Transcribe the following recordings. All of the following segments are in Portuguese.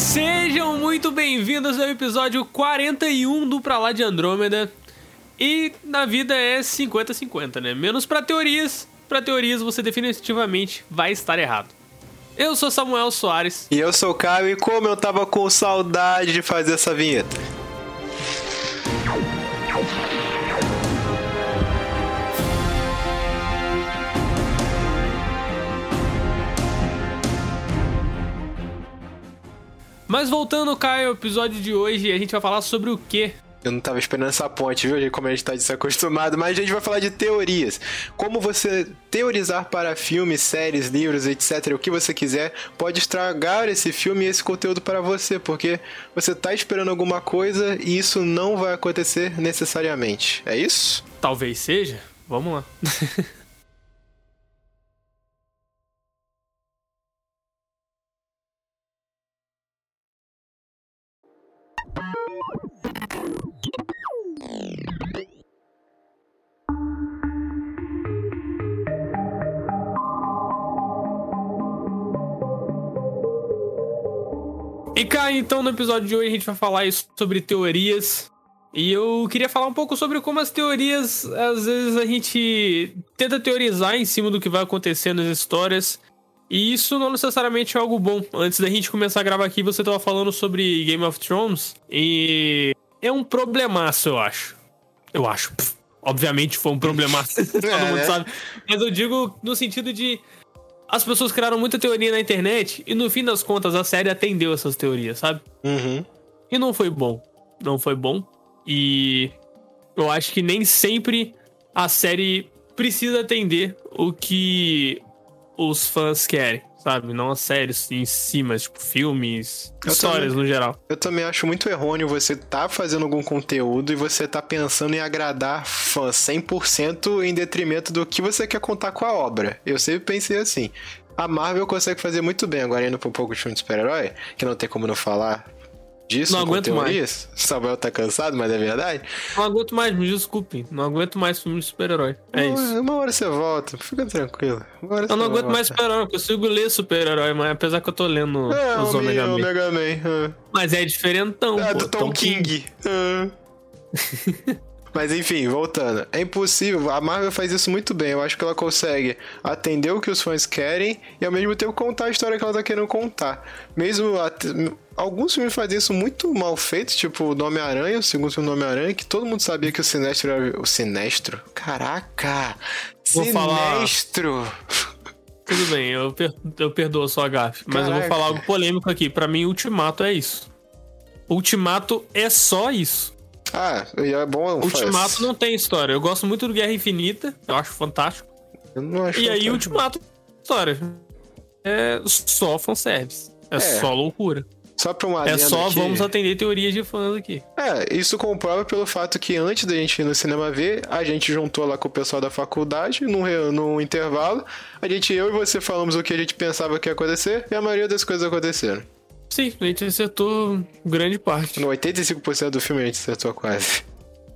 Sejam muito bem-vindos ao episódio 41 do Pra Lá de Andrômeda. E na vida é 50-50, né? Menos pra teorias. Pra teorias você definitivamente vai estar errado. Eu sou Samuel Soares. E eu sou o Caio, e como eu tava com saudade de fazer essa vinheta. Mas voltando, Caio, ao episódio de hoje, a gente vai falar sobre o quê? Eu não tava esperando essa ponte, viu? Como a gente tá desacostumado, mas a gente vai falar de teorias. Como você teorizar para filmes, séries, livros, etc., o que você quiser, pode estragar esse filme e esse conteúdo para você, porque você tá esperando alguma coisa e isso não vai acontecer necessariamente. É isso? Talvez seja. Vamos lá. cá, então, no episódio de hoje a gente vai falar sobre teorias. E eu queria falar um pouco sobre como as teorias, às vezes a gente tenta teorizar em cima do que vai acontecer nas histórias. E isso não necessariamente é algo bom. Antes da gente começar a gravar aqui, você tava falando sobre Game of Thrones. E é um problemaço, eu acho. Eu acho. Pff, obviamente foi um problemaço. Todo É, mundo né? sabe. Mas eu digo no sentido de as pessoas criaram muita teoria na internet e no fim das contas a série atendeu essas teorias, sabe? Uhum. E não foi bom. Não foi bom. E eu acho que nem sempre a série precisa atender o que os fãs querem, sabe? Não as séries em si, mas tipo filmes, Eu histórias também. no geral. Eu também acho muito errôneo você tá fazendo algum conteúdo e você tá pensando em agradar fãs 100% em detrimento do que você quer contar com a obra. Eu sempre pensei assim. A Marvel consegue fazer muito bem, agora indo pra um pouco de filme de super-herói, que não tem como não falar disso Não aguento mais. Samuel tá cansado, mas é verdade. Não aguento mais, me desculpe. Não aguento mais filmes de super-herói. É uma, isso. Uma hora você volta, fica tranquilo. Eu não aguento volta. mais super-herói, não consigo ler super-herói, mas apesar que eu tô lendo É, os Omega Man. Omega Man. Mas é diferentão. Ah, pô, do Tom King. Ah. Mas enfim, voltando. É impossível. A Marvel faz isso muito bem. Eu acho que ela consegue atender o que os fãs querem e ao mesmo tempo contar a história que ela tá querendo contar. Mesmo at- alguns filmes fazem isso muito mal feito, tipo o Nome Aranha, o segundo filme do Homem-Aranha, que todo mundo sabia que o Sinestro era. O Sinestro? Caraca! Vou falar- Sinestro! Tudo bem, eu, per eu perdoo a sua gafe. Mas eu vou falar algo polêmico aqui. Pra mim, Ultimato é isso. Ultimato é só isso. Ah, e é bom. Ultimato não tem história. Eu gosto muito do Guerra Infinita. Eu acho fantástico. Eu não acho E aí, fantástico. Ultimato, história. É só fanservice. É, só loucura. Só pra uma É só vamos atender teorias de fãs aqui. É, isso comprova pelo fato que antes da gente ir no cinema ver, a gente juntou lá com o pessoal da faculdade, num, num intervalo. A gente, eu e você, falamos o que a gente pensava que ia acontecer e a maioria das coisas aconteceram. Sim, a gente acertou grande parte. No 85% do filme a gente acertou quase.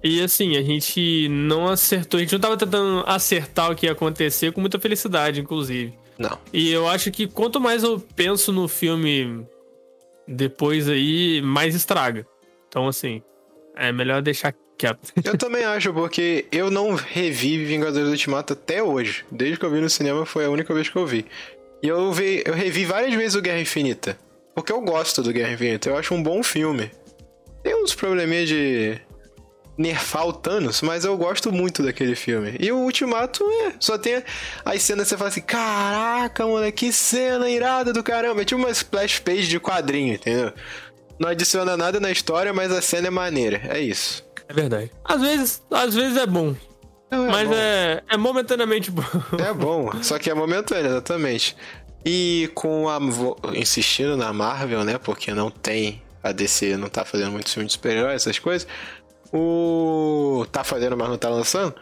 E assim, a gente não acertou. A gente não tava tentando acertar o que ia acontecer com muita felicidade, inclusive. Não. E eu acho que quanto mais eu penso no filme depois aí, mais estraga. Então, assim, é melhor deixar quieto. Eu também acho, porque eu não revi Vingadores Ultimato até hoje. Desde que eu vi no cinema foi a única vez que eu vi. E eu, vi, eu revi várias vezes o Guerra Infinita. Porque eu gosto do Guerra Infinita, eu acho um bom filme. Tem uns probleminha de nerfar o Thanos, mas eu gosto muito daquele filme. E o Ultimato é, só tem as cenas que você fala assim, caraca, mano, que cena irada do caramba. É tipo uma splash page de quadrinho, entendeu? Não adiciona nada na história, mas a cena é maneira. É isso. É verdade. Às vezes, às vezes é bom. Não, mas bom. é, é momentaneamente bom. É bom, só que é momentâneo, exatamente. E com a. insistindo na Marvel, né? Porque não tem. A DC não tá fazendo muito filme de super-herói, essas coisas. O. Tá fazendo, mas não tá lançando.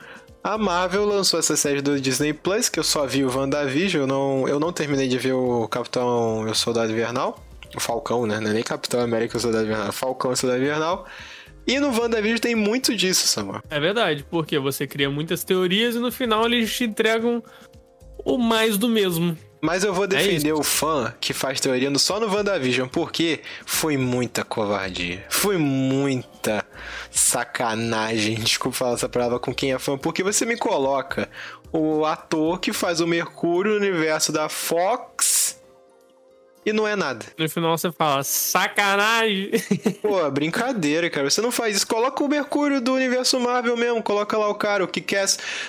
A Marvel lançou essa série do Disney Plus, que eu só vi o WandaVision. Eu não, eu não terminei de ver o Capitão e o Soldado Invernal. O Falcão, né? Não é nem Capitão América e o Soldado Invernal. é Falcão e o Soldado Invernal. E no WandaVision tem muito disso, Samuel. É verdade, porque você cria muitas teorias e no final eles te entregam o mais do mesmo. Mas eu vou defender isso. o fã que faz teoria no- só no WandaVision, porque foi muita covardia. Foi muita sacanagem, desculpa falar essa palavra com quem é fã, porque você me coloca o ator que faz o Mercúrio no universo da Fox e não é nada. No final você fala, sacanagem. Pô, brincadeira, cara. Você não faz isso. Coloca o Mercúrio do universo Marvel mesmo. Coloca lá o cara, o que quer.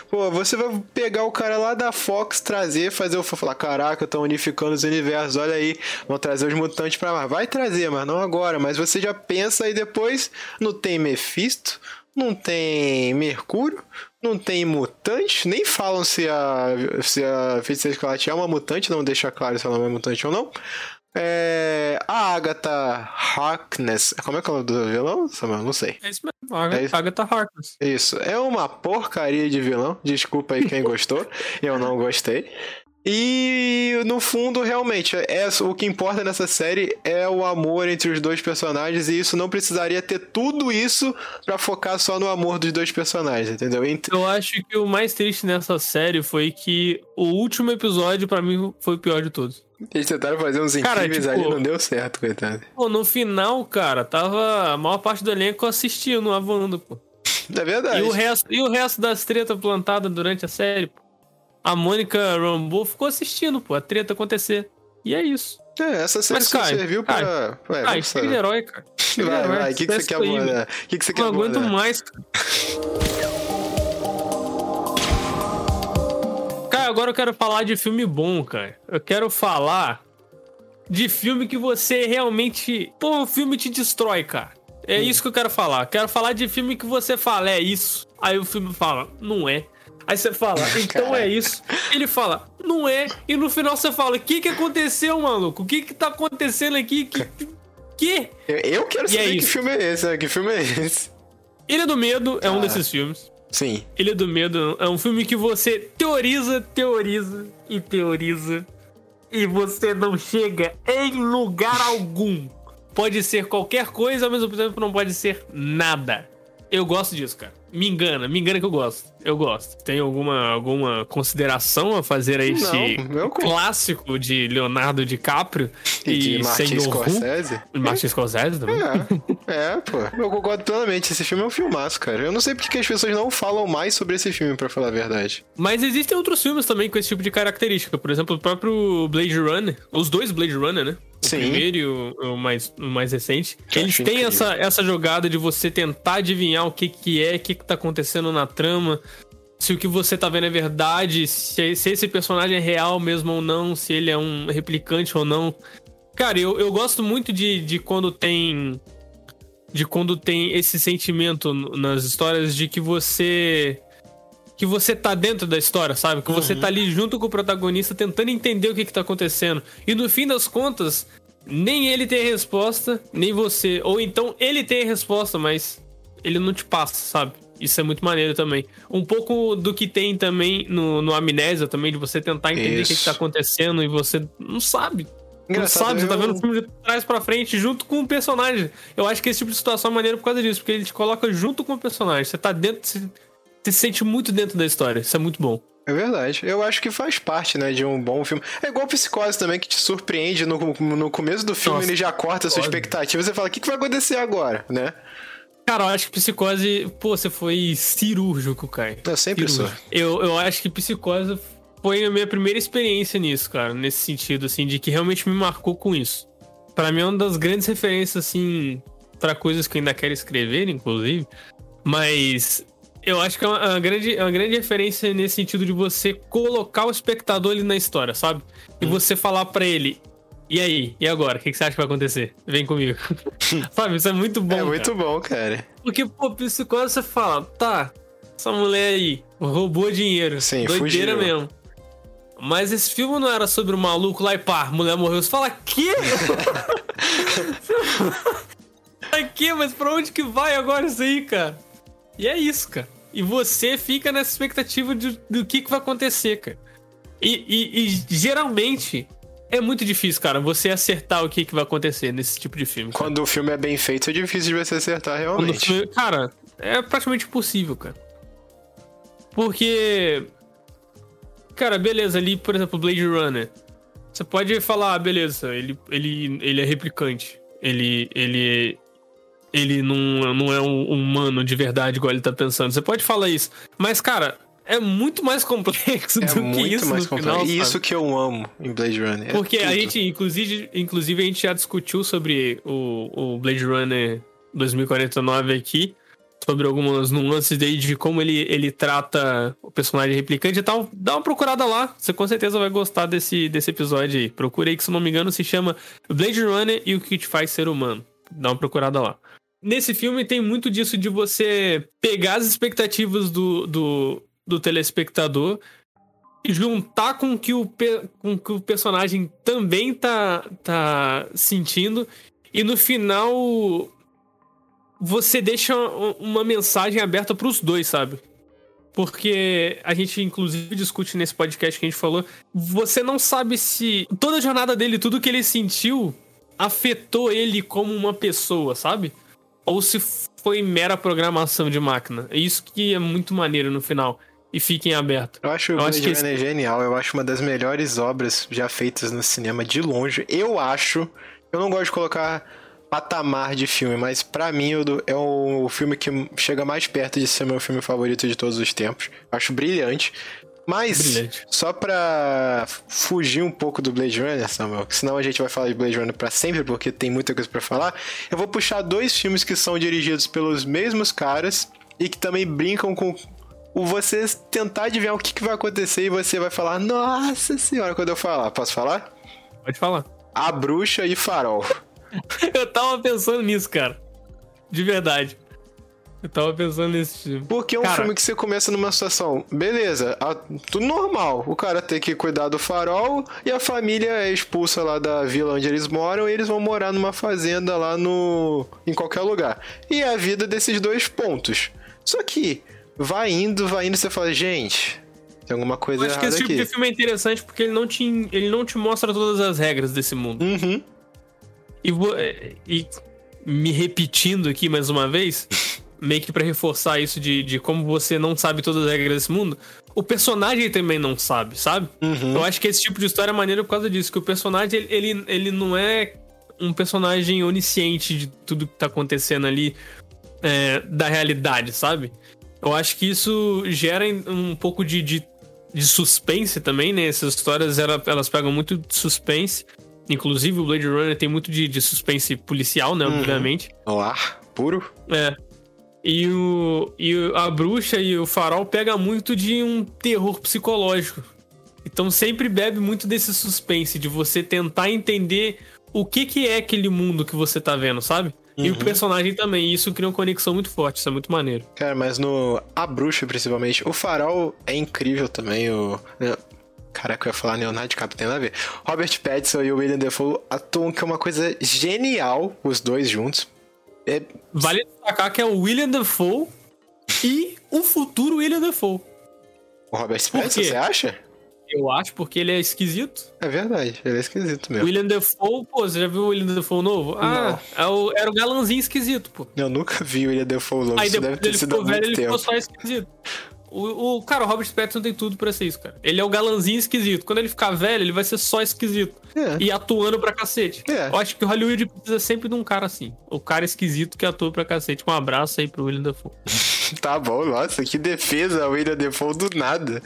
Pô, você vai pegar o cara lá da Fox, trazer, fazer o falar: caraca, estão unificando os universos. Olha aí, vão trazer os mutantes pra lá. Vai trazer, mas não agora. Mas você já pensa e depois não tem Mephisto, não tem Mercúrio, não tem mutante. Nem falam se a, se a Feiticeira Escarlate é uma mutante, não deixa claro se ela é uma mutante ou não. É, a Agatha Harkness. Como é que é o nome do vilão, Samuel? Não sei. É isso mesmo, Agatha, É isso. Agatha Harkness. Isso. É uma porcaria de vilão. Desculpa aí quem gostou. Eu não gostei. E no fundo, realmente, é, o que importa nessa série é o amor entre os dois personagens, e isso não precisaria ter tudo isso pra focar só no amor dos dois personagens, entendeu? Ent- Eu acho que o mais triste nessa série foi que o último episódio, pra mim, foi o pior de todos. Eles tentaram fazer uns Cara, incríveis tipo- ali, não deu certo, coitado. Pô, no final, cara, tava a maior parte do elenco assistindo a Wanda, pô. É verdade. E o resto, e o resto das tretas plantadas durante a série, pô. A Mônica Rambeau ficou assistindo, pô, a treta acontecer. E é isso. É, essa série Mas, Caio, serviu pra. Ué, ah, não isso sei. é de herói, cara. Vai, Herói, vai, o que, que você quer abordar? O que, que você quer Não aguento abordar? mais. cara. Cara, agora eu quero falar de filme bom, cara. Eu quero falar de filme que você realmente. Pô, o filme te destrói, cara. É Hum. isso que eu quero falar. Quero falar de filme que você fala, é isso. Aí o filme fala, não é. Aí você fala, então é isso. Ele fala, não é. E no final você fala, o que que aconteceu, maluco? O que que tá acontecendo aqui? Que. que? Eu, eu quero E é saber que isso. filme é esse, né? Que filme é esse? Ilha do Medo é um Ah. desses filmes. Sim. Ilha do Medo é um filme que você teoriza, teoriza e teoriza e você não chega em lugar algum. Pode ser qualquer coisa, ao mesmo tempo não pode ser nada. Eu gosto disso, cara. Me engana, me engana que eu gosto. Eu gosto. Tem alguma, alguma consideração a fazer a este Não, clássico de Leonardo DiCaprio E e, de Martin Who? Scorsese? Martin Scorsese também. É, é, pô. Eu concordo plenamente. Esse filme é um filmaço, cara. Eu não sei porque que as pessoas não falam mais sobre esse filme, pra falar a verdade. Mas existem outros filmes também com esse tipo de característica. Por exemplo, o próprio Blade Runner. Os dois Blade Runner, né? O Sim. primeiro e o, o mais, o mais recente. Que Eles têm incrível. essa, essa jogada de você tentar adivinhar o que, que é, o que, que tá acontecendo na trama. Se o que você tá vendo é verdade, se, se esse personagem é real mesmo ou não, se ele é um replicante ou não. Cara, eu, eu gosto muito de, de quando tem. De quando tem esse sentimento nas histórias de que você. Que você tá dentro da história, sabe? Que você tá ali junto com o protagonista tentando entender o que, que tá acontecendo. E no fim das contas, nem ele tem a resposta, nem você. Ou então ele tem a resposta, mas ele não te passa, sabe? Isso é muito maneiro também. Um pouco do que tem também no, no Amnésia também, de você tentar entender o que, que Isso. tá acontecendo e você não sabe. Não Engraçado, sabe, você tá vendo o filme de trás pra frente junto com o personagem. Eu acho que esse tipo de situação é maneiro por causa disso, porque ele te coloca junto com o personagem. Você tá dentro, você, você se sente muito dentro da história. Isso é muito bom. É verdade. Eu acho que faz parte, né, de um bom filme. É igual Psicose também, que te surpreende no, no começo do filme, Nossa, ele já corta a sua expectativa. Você fala, o que, que vai acontecer agora, né? Cara, eu acho que Psicose, pô, você foi cirúrgico, cara. Eu sempre sou. Eu, eu acho que Psicose foi a minha primeira experiência nisso, cara. Nesse sentido, assim, de que realmente me marcou com isso. Pra mim é uma das grandes referências, assim, pra coisas que eu ainda quero escrever, inclusive. Mas eu acho que é uma, uma grande, é uma grande referência nesse sentido de você colocar o espectador ali na história, sabe? E você falar pra ele. E aí? E agora? O que você acha que vai acontecer? Vem comigo. sabe? Isso é muito bom. é cara. muito bom, cara. Porque, pô, psicose você fala, tá, essa mulher aí roubou dinheiro. Sim, doideira fugiu. mesmo. Mas esse filme não era sobre o maluco lá e pá, mulher morreu. Você fala, quê? Aqui, mas pra onde que vai agora isso aí, cara? E é isso, cara. E você fica nessa expectativa de, do que, que vai acontecer, cara. E, e- e geralmente é muito difícil, cara, você acertar o que, que vai acontecer nesse tipo de filme. cara. Quando o filme é bem feito, é difícil de você acertar realmente. filme- Cara, é praticamente impossível, cara. Porque. Cara, beleza, ali, por exemplo, Blade Runner. Você pode falar, ah, beleza, ele, ele, ele é replicante. Ele, ele, ele não, não é um humano de verdade, igual ele tá pensando. Você pode falar isso. Mas, cara, é muito mais complexo É do que muito isso mais no complexo. final, isso que eu amo em Blade Runner. é Porque a tudo. gente, inclusive, inclusive, a gente já discutiu sobre o, o Blade Runner 2049 aqui, sobre algumas nuances dele de como ele, ele trata o personagem replicante e tal. Dá uma procurada lá, você com certeza vai gostar desse, desse episódio aí. Procura aí que, se não me engano, se chama Blade Runner e o que te faz ser humano. Dá uma procurada lá. Nesse filme tem muito disso de você pegar as expectativas do, do, do telespectador e juntar com que o, com que o personagem também tá, tá sentindo. E no final você deixa uma mensagem aberta pros dois, sabe? Porque a gente, inclusive, discute nesse podcast que a gente falou. Você não sabe se toda a jornada dele, tudo que ele sentiu, afetou ele como uma pessoa, sabe? Ou se foi mera programação de máquina. É isso que é muito maneiro no final. E fica em aberto. Eu acho o Eu acho Blade que Runner genial. Eu acho uma das melhores obras já feitas no cinema de longe. Eu acho. Eu não gosto de colocar patamar de filme, mas pra mim é o filme que chega mais perto de ser meu filme favorito de todos os tempos. Eu acho brilhante. Mas, Brilhante. só pra fugir um pouco do Blade Runner, Samuel, que senão a gente vai falar de Blade Runner pra sempre, porque tem muita coisa pra falar, eu vou puxar dois filmes que são dirigidos pelos mesmos caras e que também brincam com o você tentar adivinhar o que, que vai acontecer e você vai falar, nossa senhora, quando eu falar. Posso falar? Pode falar. A Bruxa e Farol. Eu tava pensando nisso, cara. De verdade. Eu tava pensando nesse filme. Porque é um Cara. filme que você começa numa situação, beleza, a- tudo normal. O cara tem que cuidar do farol e a família é expulsa lá da vila onde eles moram e eles vão morar numa fazenda lá no. em qualquer lugar. E é a vida desses dois pontos. Só que vai indo, vai indo, você fala, gente, tem alguma coisa Eu acho que esse tipo aqui. de filme é interessante porque ele não te, ele não te mostra todas as regras desse mundo. Uhum. E, vo- e me repetindo aqui mais uma vez, meio que pra reforçar isso de, de como você não sabe todas as regras desse mundo, o personagem também não sabe, sabe? Uhum. Eu acho que esse tipo de história é maneiro por causa disso, que o personagem, ele, ele, ele não é um personagem onisciente de tudo que tá acontecendo ali é, da realidade, sabe? Eu acho que isso gera um pouco de, de, de suspense também, né? Essas histórias, ela- elas pegam muito de suspense. Inclusive, o Blade Runner tem muito de, de suspense policial, né? Obviamente. No ar, puro. É. E, o, e a bruxa e o farol pega muito de um terror psicológico. Então sempre bebe muito desse suspense, de você tentar entender o que, que é aquele mundo que você tá vendo, sabe? E o personagem também. E isso cria uma conexão muito forte, isso é muito maneiro. Cara, mas no A Bruxa, principalmente, o Farol é incrível também. O... Caraca, eu ia falar Leonardo DiCaprio, tem nada a ver. Robert Pattinson e o William Defoe atuam que é uma coisa genial, os dois juntos. É... Vale destacar que é o William Dafoe e o futuro William Dafoe. O Robert Pattinson, quê? você acha? Eu acho, porque ele é esquisito. É verdade, ele é esquisito mesmo. William Defoe, pô, você já viu o William Defoe novo? Ah, é o- era o galãzinho esquisito, pô. Eu nunca vi o William Defoe novo, Aí isso depois deve ter ele sido ficou velho, muito ele tempo. ficou só esquisito. O, o- cara, o Robert Pattinson tem tudo pra ser isso, cara. Ele é o galãzinho esquisito. Quando ele ficar velho, ele vai ser só esquisito. É. E atuando pra cacete. É. Eu acho que o Hollywood precisa sempre de um cara assim. O cara esquisito que atua pra cacete. Um abraço aí pro William Dafoe. Tá bom, nossa, que defesa, o William Defoe do nada.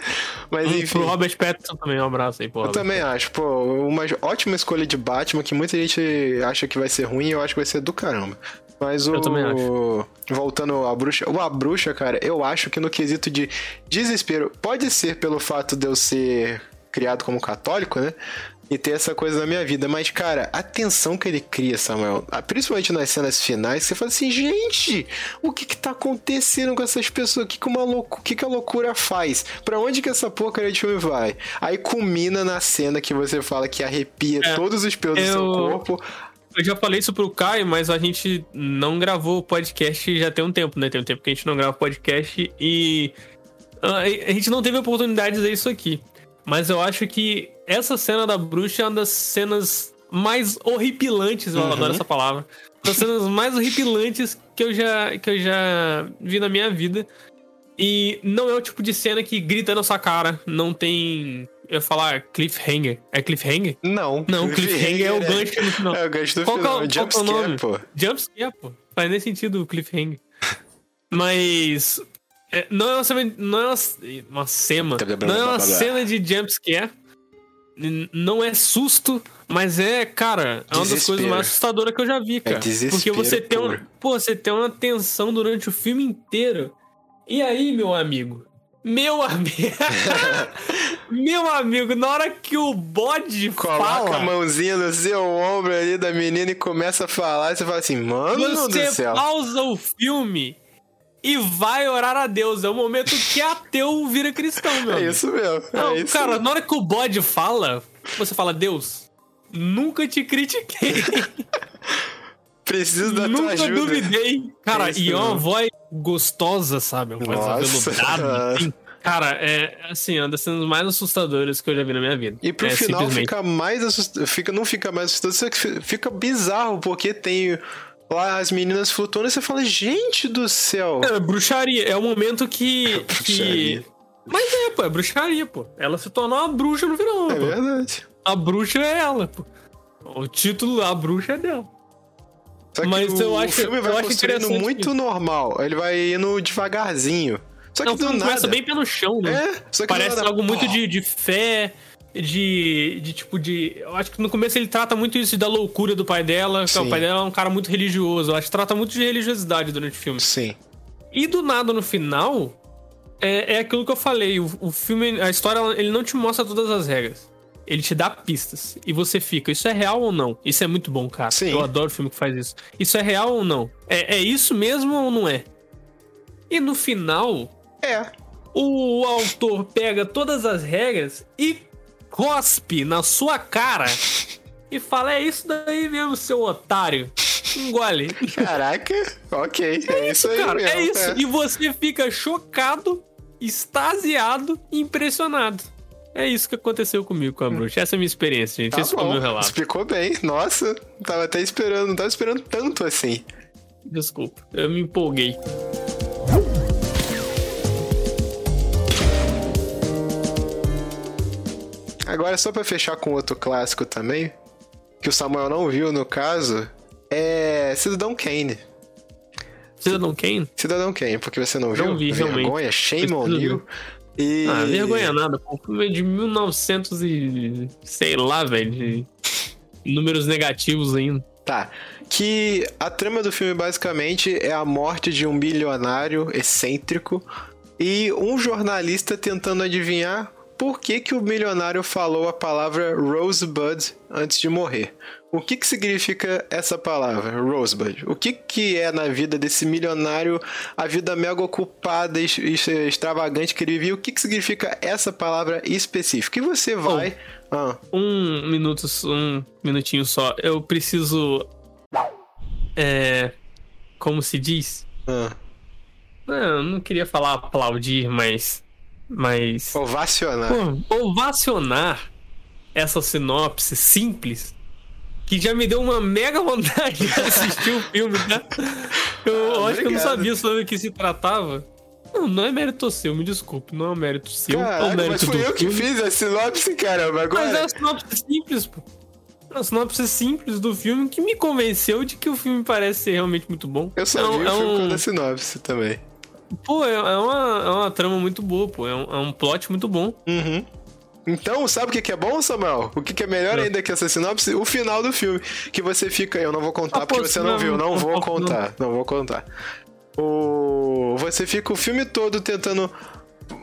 Mas E enfim. pro Robert Pattinson também, um abraço aí pro Eu também acho, pô, uma ótima escolha de Batman que muita gente acha que vai ser ruim e eu acho que vai ser do caramba. Mas o. Eu também acho. Voltando à bruxa. O A Bruxa, cara, eu acho que no quesito de desespero, pode ser pelo fato de eu ser criado como católico, né? E ter essa coisa na minha vida. Mas, cara, a tensão que ele cria, Samuel, principalmente nas cenas finais, você fala assim, gente, o que que tá acontecendo com essas pessoas? O que que, uma louco, o que, que a loucura faz? Pra onde que essa porcaria de filme vai? Aí culmina na cena que você fala que arrepia É, todos os pelos do seu eu- corpo. Eu já falei isso pro Caio, mas a gente não gravou o podcast já tem um tempo, né? Tem um tempo que a gente não grava podcast e ah, a gente não teve oportunidade de dizer isso aqui. Mas eu acho que essa cena da bruxa é uma das cenas mais horripilantes, eu Uhum. adoro essa palavra. Das cenas mais horripilantes que eu já que eu já vi na minha vida. E não é o tipo de cena que grita na sua cara, não tem ia falar cliffhanger. É cliffhanger? Não. Não, cliffhanger é o gancho no final. É o gancho do Qual é final. o- qual Jump que é o scare, nome? pô. Jumpscare, pô. Faz nem sentido o cliffhanger. Mas. é, não é uma cena. Não é uma, uma cena. Não é uma cena de jumpscare. Não é susto, mas é, cara, é uma das Desespero. coisas mais assustadoras que eu já vi, cara. desespero Porque você tem, um, pô, você tem uma tensão durante o filme inteiro. E aí, meu amigo? Meu amigo. meu amigo, na hora que o bode Coloca fala. a mãozinha no seu ombro ali da menina e começa a falar. E você fala assim, mano Você do céu. pausa o filme e vai orar a Deus. É o momento que ateu vira cristão, meu. É isso mesmo. Não, é isso cara, mesmo. na hora que o bode fala, você fala, Deus, nunca te critiquei. Preciso da tua nunca ajuda. duvidei. Cara, É e é uma voz gostosa, sabe? Uma voz aveludada. assim. Cara, é assim, uma das cenas mais assustadoras que eu já vi na minha vida. E pro é, final simplesmente. fica mais assustador. Fica, não fica mais assustador, só que fi- fica bizarro, porque tem lá as meninas flutuando e você fala, gente do céu. É bruxaria. É o momento que. Bruxaria. que... Mas é, pô, é bruxaria, pô. Ela se tornou uma bruxa no final. É pô. verdade. A bruxa é ela, pô. O título, a bruxa é dela. Só que Mas o, eu o acho- filme eu vai acho construindo muito normal. Ele vai indo devagarzinho. Só que Não, do nada. começa bem pé no chão, né? É, Parece algo muito de, de fé, de, de tipo de. Eu acho que no começo ele trata muito isso da loucura do pai dela. Sim. O pai dela é um cara muito religioso. Eu acho que trata muito de religiosidade durante o filme. Sim. E do nada no final, é, é aquilo que eu falei. O, o filme, a história, ele não te mostra todas as regras. Ele te dá pistas. E você fica, isso é real ou não? Isso é muito bom, cara. Sim. Eu adoro filme que faz isso. Isso é real ou não? É, é isso mesmo ou não é? E no final, É. o autor pega todas as regras e cospe na sua cara e fala: É isso daí mesmo, seu otário. Engole. Caraca, ok. É, isso aí Cara, mesmo. é isso. E você fica chocado, extasiado e impressionado. É isso que aconteceu comigo com a bruxa. Essa é a minha experiência, gente. Tá Esse foi o bom, meu relato. explicou bem. Nossa, tava até esperando, não tava esperando tanto assim. Desculpa, eu me empolguei. Agora, só pra fechar com outro clássico também, que o Samuel não viu no caso, é Cidadão Kane. Cidadão Kane? Cidadão Kane, porque você não viu? Não vi, realmente. Vergonha, shame on you. E... Ah, vergonha nada. pô. O filme é de 1900 e... sei lá, velho. de Números negativos ainda. Tá. Que a trama do filme basicamente é a morte de um milionário excêntrico e um jornalista tentando adivinhar por que, que o milionário falou a palavra Rosebud antes de morrer. O que, que significa essa palavra, Rosebud? O que, que é na vida desse milionário, a vida mega ocupada e extravagante que ele vivia? O que, que significa essa palavra específica? E você vai. Ah, Um minuto, um minutinho só. Eu preciso. É. Como se diz? ah. Não, eu não queria falar aplaudir, mas. Mas. Ovacionar. Pô, ovacionar essa sinopse simples que já me deu uma mega vontade de assistir o filme, né? Eu Ah, acho que eu não sabia sobre o que se tratava. Não, não é mérito seu, me desculpe. Não é mérito seu, é Caraca, o mérito mas fui do eu que filme. fiz a sinopse, caramba. Agora. Mas é a sinopse simples, pô. É a sinopse simples do filme que me convenceu de que o filme parece ser realmente muito bom. Eu só é vi um, o é filme um- com a sinopse também. Pô, é, é uma, é uma trama muito boa, pô. É um, é um plot muito bom. Uhum. Então, sabe o que que é bom, Samuel? O que que é melhor Não. ainda que essa sinopse? O final do filme. Que você fica. Eu não vou contar Ah, porque pô, você não não, viu. Não não, vou contar. Não vou contar. O... Você fica o filme todo tentando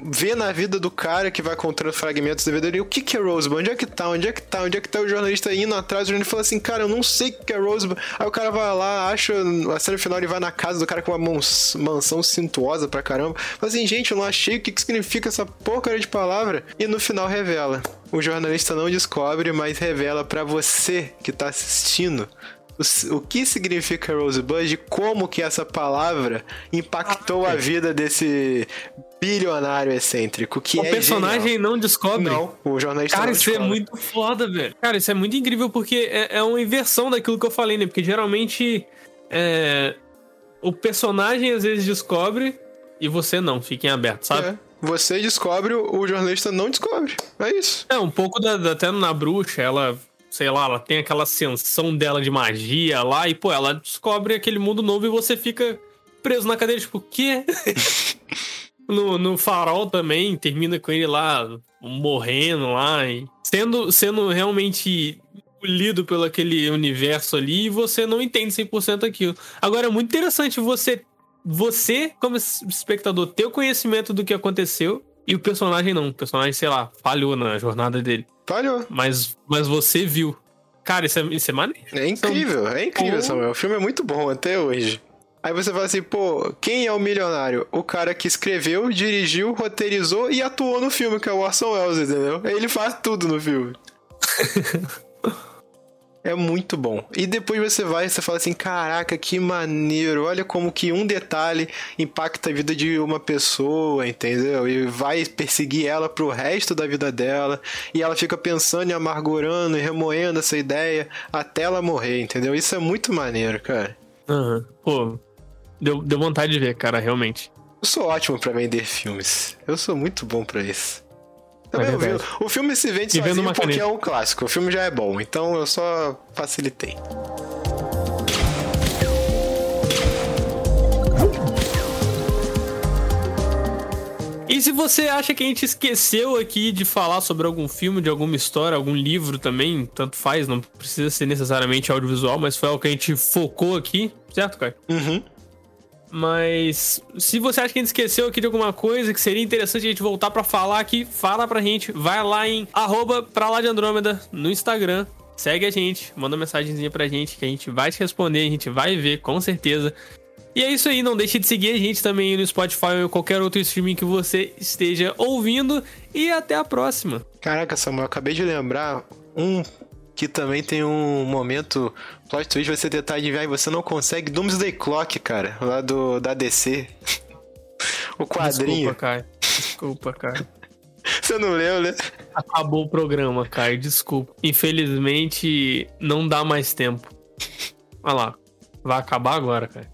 ver na vida do cara que vai contando fragmentos da vida. O que que é Rosebud? Onde é que tá? Onde é que tá? Onde é que tá o jornalista indo atrás? O jornalista fala assim, cara, eu não sei o que é Rosebud. Aí o cara vai lá, acha a cena final, ele vai na casa do cara com uma mans- mansão cintuosa pra caramba. Fala assim, gente, eu não achei o que, que significa essa porcaria de palavra. E no final revela. O jornalista não descobre, mas revela pra você que tá assistindo o que significa Rosebud e como que essa palavra impactou a vida desse bilionário excêntrico, que o é personagem genial. não descobre. Não, o jornalista Cara, não isso é muito foda, velho. Cara, isso é muito incrível porque é, é uma inversão daquilo que eu falei, né? Porque geralmente é, o personagem às vezes descobre e você não, fica em aberto, sabe? É, você descobre, o jornalista não descobre. É isso. É, um pouco da, da, até na bruxa, ela, sei lá, ela tem aquela ascensão dela de magia lá e, pô, ela descobre aquele mundo novo e você fica preso na cadeira, tipo, o quê? no, no farol também, termina com ele lá morrendo lá e sendo, sendo realmente lido pelo aquele universo ali e você não entende 100% aquilo. Agora é muito interessante você você como espectador ter o conhecimento do que aconteceu e o personagem não. O personagem, sei lá, falhou na jornada dele. Falhou. Mas, mas você viu. Cara, isso é, isso é maneiro. É incrível, é incrível, Samuel. O filme é muito bom até hoje. Aí você fala assim, pô, quem é o milionário? O cara que escreveu, dirigiu, roteirizou e atuou no filme, que é o Orson Welles, entendeu? Ele faz tudo no filme. é muito bom. E depois você vai e você fala assim, caraca, que maneiro. Olha como que um detalhe impacta a vida de uma pessoa, entendeu? E vai perseguir ela pro resto da vida dela. E ela fica pensando e amargurando e remoendo essa ideia até ela morrer, entendeu? Isso é muito maneiro, cara. Uhum. Pô, Deu, deu vontade de ver, cara, realmente. Eu sou ótimo para vender filmes. Eu sou muito bom para isso. Também é vi, o filme se vende sozinho porque caneta. é um clássico. O filme já é bom, então eu só facilitei. E se você acha que a gente esqueceu aqui de falar sobre algum filme, de alguma história, algum livro também, tanto faz, não precisa ser necessariamente audiovisual, mas foi algo que a gente focou aqui, certo, Caio? Uhum. Mas se você acha que a gente esqueceu aqui de alguma coisa que seria interessante a gente voltar para falar aqui, fala pra gente. Vai lá em arroba pra lá de Andrômeda no Instagram. Segue a gente, manda uma mensagenzinha pra gente que a gente vai te responder, a gente vai ver, com certeza. E é isso aí, não deixe de seguir a gente também no Spotify ou qualquer outro streaming que você esteja ouvindo. E até a próxima. Caraca, Samuel, acabei de lembrar um que também tem um momento plot twist, você tentar adivinhar e você não consegue. Doomsday Clock, cara, lá do, da DC. o quadrinho. Desculpa, Kai. Desculpa, Kai. Você não leu, né? Acabou o programa, Kai. Desculpa. Infelizmente, não dá mais tempo. Olha lá. Vai acabar agora, cara.